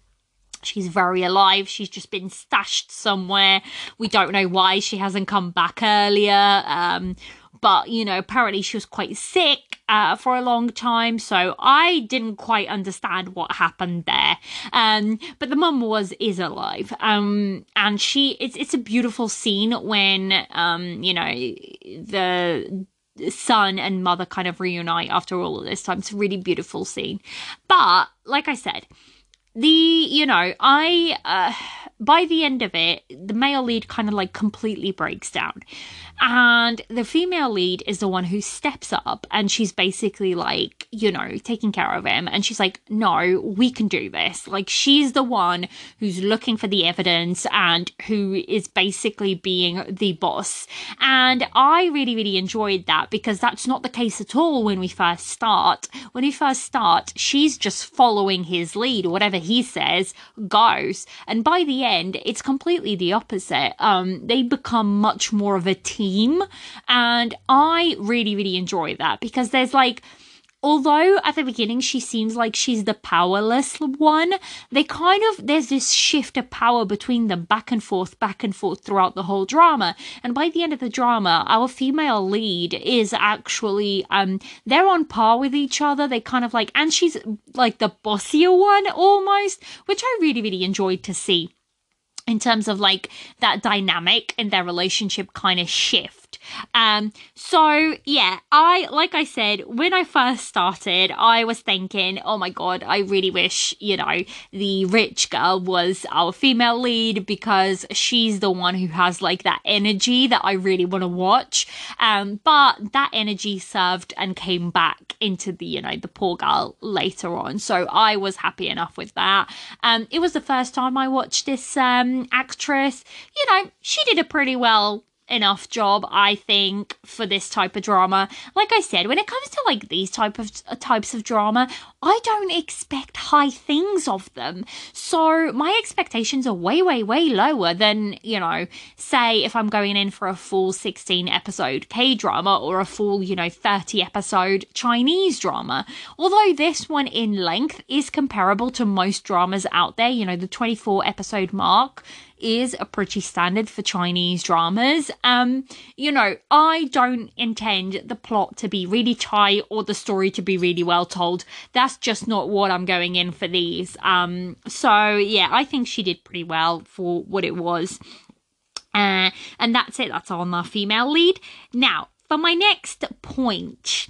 She's very alive. She's just been stashed somewhere. We don't know why she hasn't come back earlier. Um, but, you know, apparently she was quite sick uh, for a long time. So I didn't quite understand what happened there. Um, but the mum was, is alive. Um, and she, it's, it's a beautiful scene when, um, you know, the, son and mother kind of reunite after all of this time. It's a really beautiful scene. But like I said, the you know i uh, by the end of it the male lead kind of like completely breaks down. And the female lead is the one who steps up and she's basically like you know taking care of him. And she's like no we can do this. Like she's the one who's looking for the evidence and who is basically being the boss. And i really really enjoyed that because that's not the case at all when we first start. When we first start she's just following his lead. Whatever he says goes. And by the end it's completely the opposite um they become much more of a team. And I really, really enjoy that because there's like, although at the beginning she seems like she's the powerless one, they kind of, there's this shift of power between them back and forth, back and forth throughout the whole drama. And by the end of the drama, our female lead is actually, um, they're on par with each other. They kind of like, and she's like the bossier one almost, which I really, really enjoyed to see in terms of like that dynamic and their relationship kind of shift um, so yeah, I like I said when I first started, I was thinking, oh my god, I really wish you know the rich girl was our female lead because she's the one who has like that energy that I really want to watch. Um, but that energy served and came back into the you know the poor girl later on, so I was happy enough with that. Um, it was the first time I watched this um actress. You know, she did a pretty well enough job, I think, for this type of drama. Like I said, when it comes to like these type of uh, types of drama, I don't expect high things of them. So my expectations are way, way, way lower than, you know, say if I'm going in for a full 16 episode K drama or a full, you know, 30 episode Chinese drama. Although this one in length is comparable to most dramas out there, you know, the 24 episode mark is a pretty standard for Chinese dramas. Um, you know, I don't intend the plot to be really tight or the story to be really well told. That's just not what I'm going in for these. Um, so yeah, I think she did pretty well for what it was. Uh, and that's it. That's on our female lead. Now, for my next point,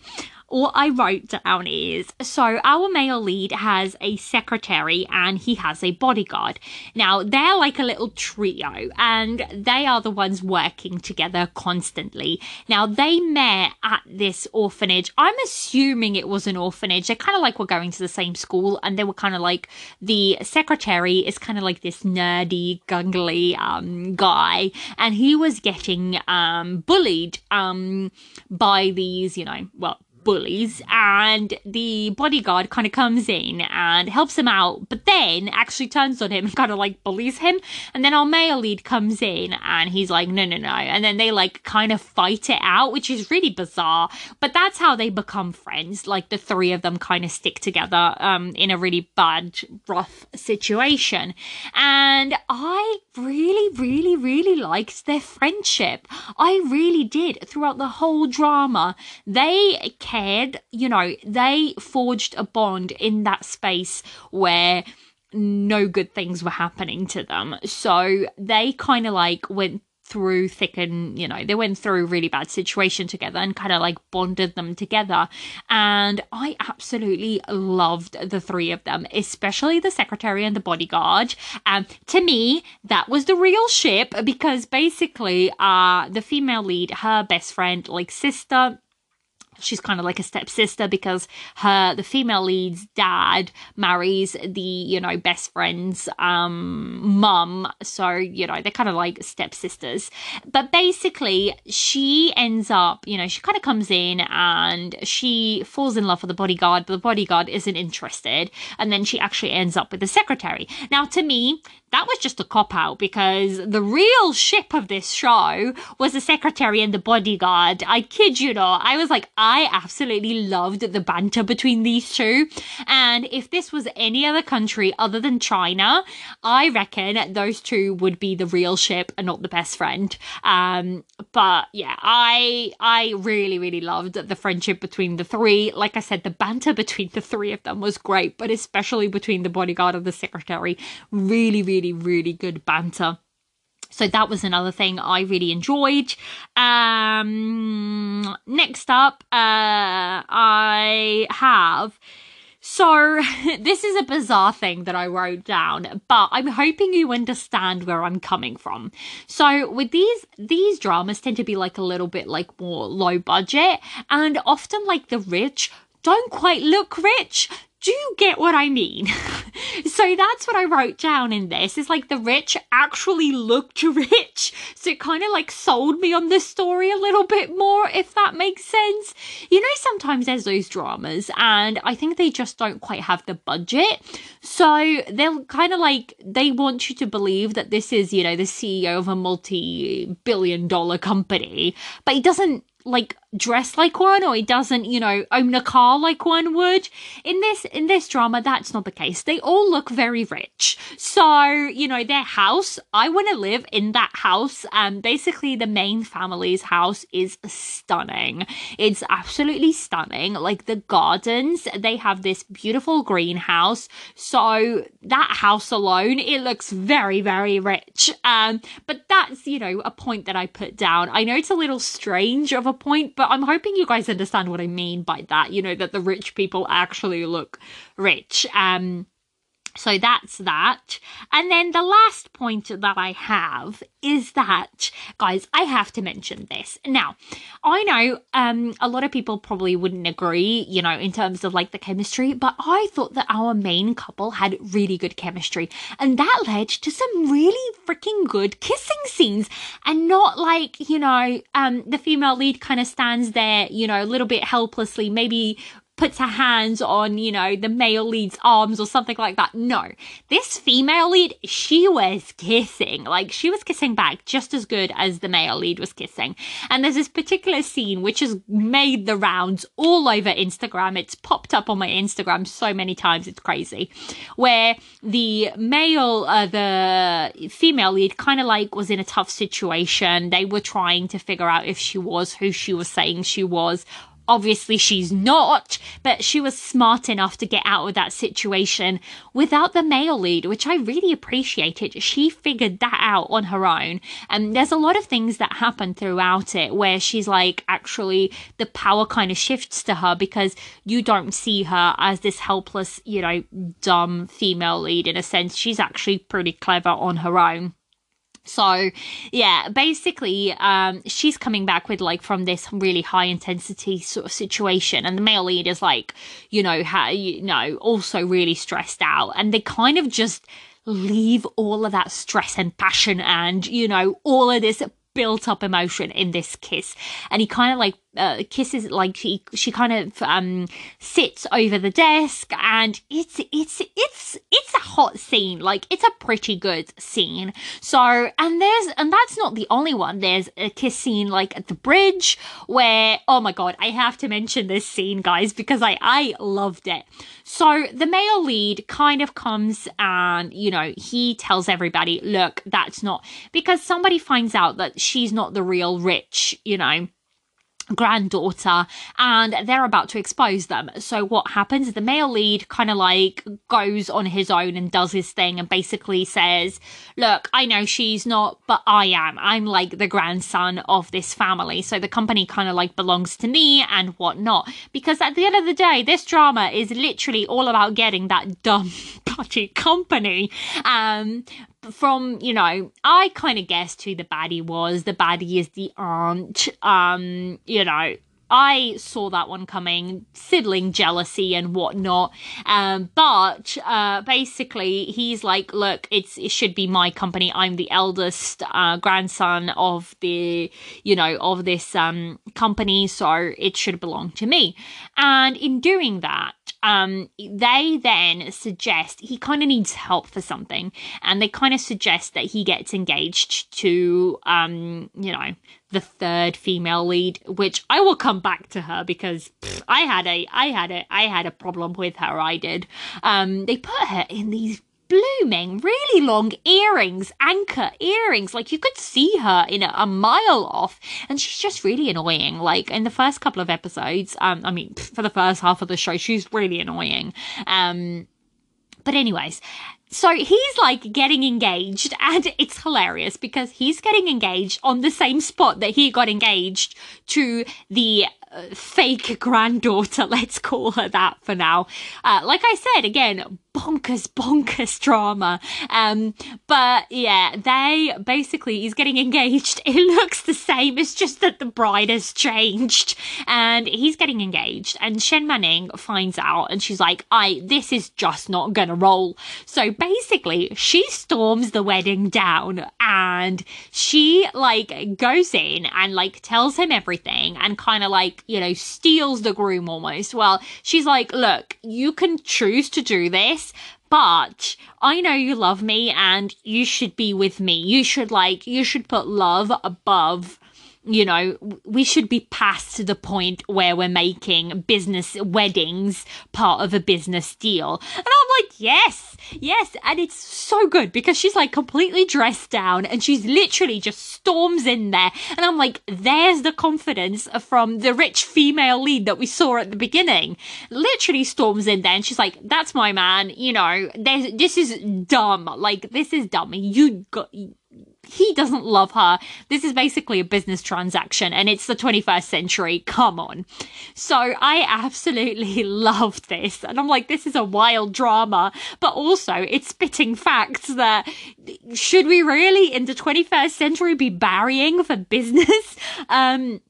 what I wrote down is so our male lead has a secretary and he has a bodyguard. Now they're like a little trio and they are the ones working together constantly. Now they met at this orphanage. I'm assuming it was an orphanage. They kind of like were going to the same school and they were kind of like the secretary is kind of like this nerdy, gungly um, guy and he was getting um, bullied um, by these, you know, well, bullies and the bodyguard kind of comes in and helps him out but then actually turns on him and kind of like bullies him. And then our male lead comes in and he's like no no no. And then they like kind of fight it out which is really bizarre but that's how they become friends. Like the three of them kind of stick together um in a really bad rough situation. And i really really really liked their friendship. I really did throughout the whole drama. They cared, you know, they forged a bond in that space where no good things were happening to them. So they kind of like went through thick and you know they went through a really bad situation together and kind of like bonded them together and i absolutely loved the three of them especially the secretary and the bodyguard and um, to me that was the real ship because basically uh the female lead her best friend like sister she's kind of like a stepsister because her the female lead's dad marries the you know best friend's um mum. So you know they're kind of like stepsisters. But basically she ends up you know she kind of comes in and she falls in love with the bodyguard but the bodyguard isn't interested. And then she actually ends up with the secretary. Now to me that was just a cop out because the real ship of this show was the secretary and the bodyguard. I kid you not. I was like, I absolutely loved the banter between these two. And if this was any other country other than China, I reckon those two would be the real ship and not the best friend. Um, but yeah, I I really really loved the friendship between the three. Like I said, the banter between the three of them was great, but especially between the bodyguard and the secretary, really really really, really good banter. So that was another thing I really enjoyed. Um, next up, uh, I have. So, this is a bizarre thing that I wrote down, but I'm hoping you understand where I'm coming from. So, with these these dramas tend to be like a little bit like more low budget and often like the rich don't quite look rich do you get what I mean? so that's what I wrote down in this. Is like the rich actually looked rich. So it kind of like sold me on the story a little bit more, if that makes sense. You know, sometimes there's those dramas and I think they just don't quite have the budget. So they'll kind of like, they want you to believe that this is, you know, the CEO of a multi billion dollar company, but he doesn't like dress like one or he doesn't you know own a car like one would. In this in this drama that's not the case. They all look very rich. So you know their house i want to live in that house. And basically the main family's house is stunning. It's absolutely stunning. Like the gardens they have this beautiful greenhouse. So that house alone it looks very very rich. Um but that's you know a point that i put down. I know it's a little strange of a point but I'm hoping you guys understand what I mean by that. You know, that the rich people actually look rich. Um, so that's that. And then the last point that I have is that, guys, I have to mention this. Now, I know um, a lot of people probably wouldn't agree, you know, in terms of like the chemistry, but I thought that our main couple had really good chemistry. And that led to some really freaking good kissing scenes. And not like, you know, um, the female lead kind of stands there, you know, a little bit helplessly, maybe puts her hands on, you know, the male lead's arms or something like that. No, this female lead, she was kissing. Like, she was kissing back just as good as the male lead was kissing. And there's this particular scene which has made the rounds all over Instagram. It's popped up on my Instagram so many times, it's crazy. Where the male, uh, the female lead kind of like was in a tough situation. They were trying to figure out if she was who she was saying she was Obviously, she's not, but she was smart enough to get out of that situation without the male lead, which I really appreciated. She figured that out on her own. And there's a lot of things that happen throughout it where she's like, actually, the power kind of shifts to her because you don't see her as this helpless, you know, dumb female lead in a sense. She's actually pretty clever on her own. So, yeah, basically, um, she's coming back with like from this really high intensity sort of situation, and the male lead is like, you know, ha- you know, also really stressed out, and they kind of just leave all of that stress and passion and you know all of this built up emotion in this kiss. And he kind of like uh, kisses like she she kind of um sits over the desk and it's it's it's it's a hot scene. Like it's a pretty good scene. So and there's and that's not the only one. There's a kiss scene like at the bridge where oh my god I have to mention this scene guys because I I loved it so the male lead kind of comes and you know he tells everybody look that's not because somebody finds out that she's not the real rich you know granddaughter and they're about to expose them. So what happens? The male lead kind of like goes on his own and does his thing and basically says, look, I know she's not, but I am. I'm like the grandson of this family. So the company kind of like belongs to me and whatnot. Because at the end of the day, this drama is literally all about getting that dumb putty company. Um, from you know i kind of guessed who the baddie was the baddie is the aunt um you know I saw that one coming, sibling jealousy and whatnot. Um, but uh, basically, he's like, "Look, it's it should be my company. I'm the eldest uh, grandson of the, you know, of this um, company, so it should belong to me." And in doing that, um, they then suggest he kind of needs help for something, and they kind of suggest that he gets engaged to, um, you know, the third female lead, which I will come back to her because pff, I had a, I had a, I had a problem with her. I did. Um, they put her in these blooming, really long earrings, anchor earrings. Like you could see her in a, a, mile off, and she's just really annoying. Like in the first couple of episodes, um, I mean, for the first half of the show, she's really annoying. Um, but anyways, so he's like getting engaged, and it's hilarious because he's getting engaged on the same spot that he got engaged to the uh, fake granddaughter. Let's call her that for now. Uh, like I said, again, bonkers, bonkers drama. Um, but yeah, they basically, he's getting engaged. It looks the same. It's just that the bride has changed and he's getting engaged. And Shen Manning finds out and she's like, I, this is just not gonna roll. So basically, she storms the wedding down and she like goes in and like tells him everything and kind of like, you know, steals the groom almost. Well, she's like, look, you can choose to do this but I know you love me and you should be with me. You should like, you should put love above you know, we should be past the point where we're making business weddings part of a business deal. And I'm like, yes, yes. And it's so good because she's like completely dressed down and she's literally just storms in there. And I'm like, there's the confidence from the rich female lead that we saw at the beginning. Literally storms in there and she's like, that's my man. You know, this is dumb. Like, this is dumb. You got, he doesn't love her. This is basically a business transaction and it's the 21st century. Come on. So I absolutely loved this. And I'm like, this is a wild drama, but also it's spitting facts that should we really in the 21st century be marrying for business? Um,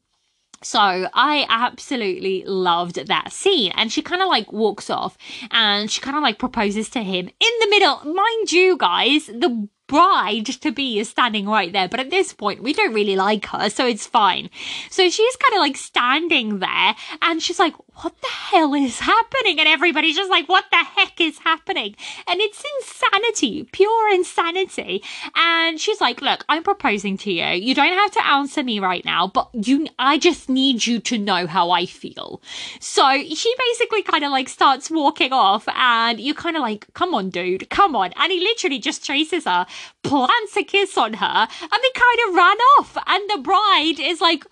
so I absolutely loved that scene. And she kind of like walks off and she kind of like proposes to him in the middle. Mind you, guys, the bride to be is standing right there. But at this point, we don't really like her, so it's fine. So she's kind of like standing there and she's like, what the hell is happening? And everybody's just like, what the heck is happening? And it's insanity, pure insanity. And she's like, look, I'm proposing to you. You don't have to answer me right now, but you, I just need you to know how I feel. So she basically kind of like starts walking off and you kind of like, come on, dude, come on. And he literally just chases her, plants a kiss on her, and they kind of run off. And the bride is like,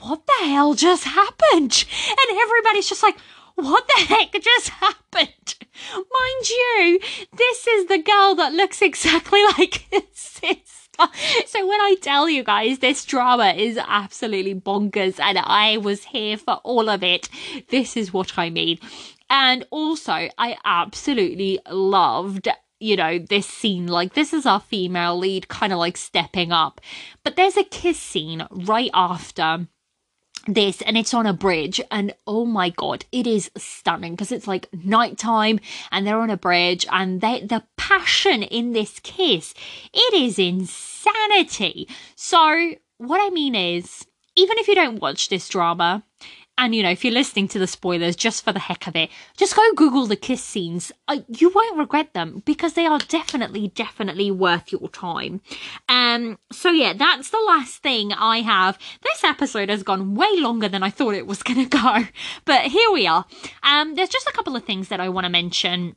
what the hell just happened? And everybody's just like, what the heck just happened? Mind you, this is the girl that looks exactly like his sister. So when I tell you guys this drama is absolutely bonkers and I was here for all of it, this is what I mean. And also, I absolutely loved you know, this scene, like this is our female lead kind of like stepping up. But there's a kiss scene right after this and it's on a bridge and oh my god it is stunning because it's like nighttime and they're on a bridge and they the passion in this kiss it is insanity. So what I mean is, even if you don't watch this drama, and you know, if you're listening to the spoilers just for the heck of it, just go Google the kiss scenes. Uh, you won't regret them because they are definitely, definitely worth your time. Um, so yeah, that's the last thing I have. This episode has gone way longer than I thought it was gonna go, but here we are. Um, there's just a couple of things that I want to mention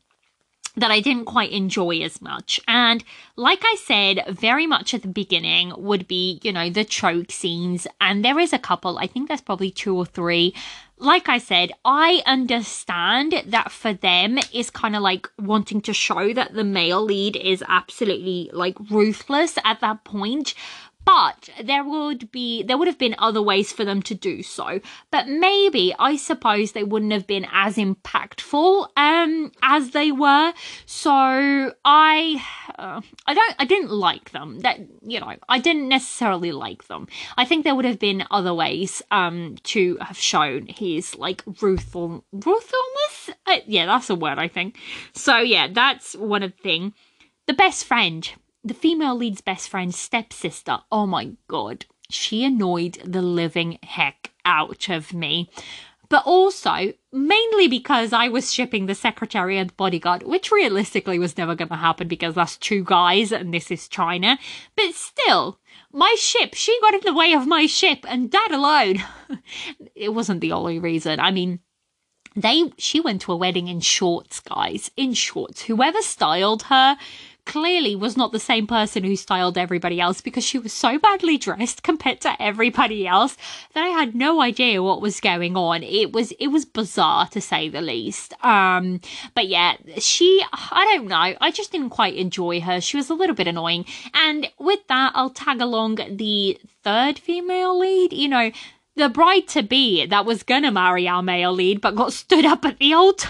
that I didn't quite enjoy as much. And like I said, very much at the beginning would be, you know, the choke scenes. And there is a couple, I think there's probably two or three. Like I said, I understand that for them is kind of like wanting to show that the male lead is absolutely like ruthless at that point but there would be there would have been other ways for them to do so. But maybe i suppose they wouldn't have been as impactful um as they were. So i uh, i don't i didn't like them. That you know i didn't necessarily like them. I think there would have been other ways um to have shown his like ruthful ruthfulness uh, yeah that's a word i think. So yeah that's one of the thing. The best friend the female lead's best friend's stepsister, oh my god, she annoyed the living heck out of me. But also, mainly because I was shipping the secretary and bodyguard, which realistically was never going to happen because that's two guys and this is China. But still, my ship, she got in the way of my ship, and that alone, it wasn't the only reason. I mean, they she went to a wedding in shorts guys in shorts whoever styled her clearly was not the same person who styled everybody else because she was so badly dressed compared to everybody else that I had no idea what was going on. It was it was bizarre to say the least. Um but yeah, she I don't know. I just didn't quite enjoy her. She was a little bit annoying. And with that, I'll tag along the third female lead, you know, the bride to be that was gonna marry our male lead but got stood up at the altar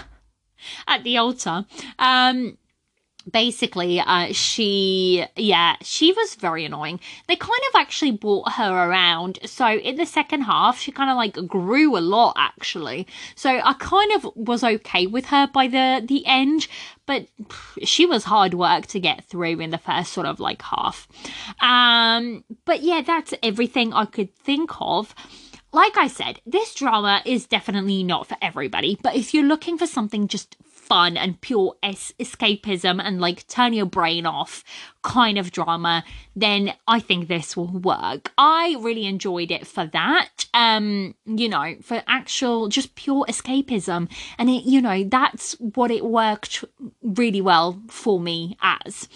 at the altar. Um basically uh she yeah she was very annoying. They kind of actually brought her around. So in the second half she kind of like grew a lot actually. So i kind of was okay with her by the the end but she was hard work to get through in the first sort of like half. Um but yeah that's everything i could think of. Like I said, this drama is definitely not for everybody, but if you're looking for something just fun and pure es- escapism and like turn your brain off kind of drama, then I think this will work. I really enjoyed it for that. Um, you know, for actual just pure escapism. And it, you know, that's what it worked really well for me as.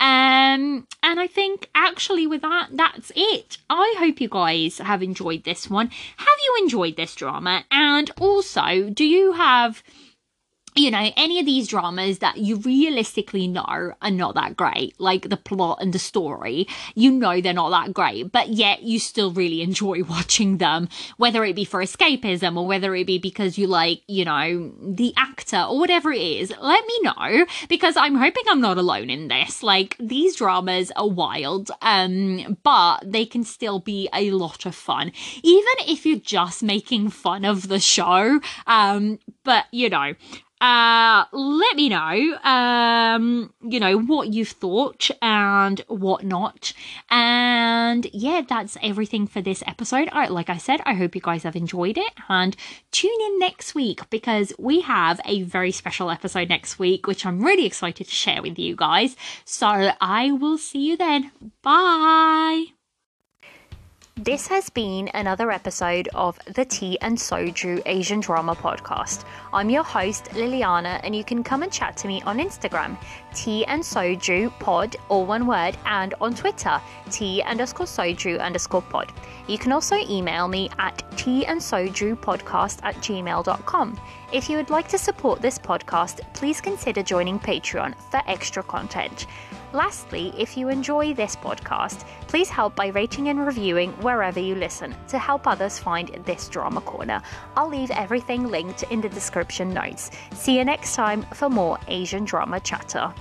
Um, and I think actually with that, that's it. I hope you guys have enjoyed this one. Have you enjoyed this drama? And also, do you have you know, any of these dramas that you realistically know are not that great, like the plot and the story, you know they're not that great, but yet you still really enjoy watching them, whether it be for escapism or whether it be because you like, you know, the actor or whatever it is, let me know because I'm hoping I'm not alone in this. Like, these dramas are wild, um, but they can still be a lot of fun, even if you're just making fun of the show. Um, but you know, uh, let me know, um, you know, what you've thought and whatnot. And yeah, that's everything for this episode. I, like I said, I hope you guys have enjoyed it and tune in next week because we have a very special episode next week, which I'm really excited to share with you guys. So I will see you then. Bye. This has been another episode of the Tea and Soju Asian Drama Podcast. I'm your host, Liliana, and you can come and chat to me on Instagram, Tea and Soju Pod, all one word, and on Twitter, Tea underscore Soju underscore pod. You can also email me at tea and soju podcast at gmail.com. If you would like to support this podcast, please consider joining Patreon for extra content. Lastly, if you enjoy this podcast, please help by rating and reviewing wherever you listen to help others find this drama corner. I'll leave everything linked in the description notes. See you next time for more Asian drama chatter.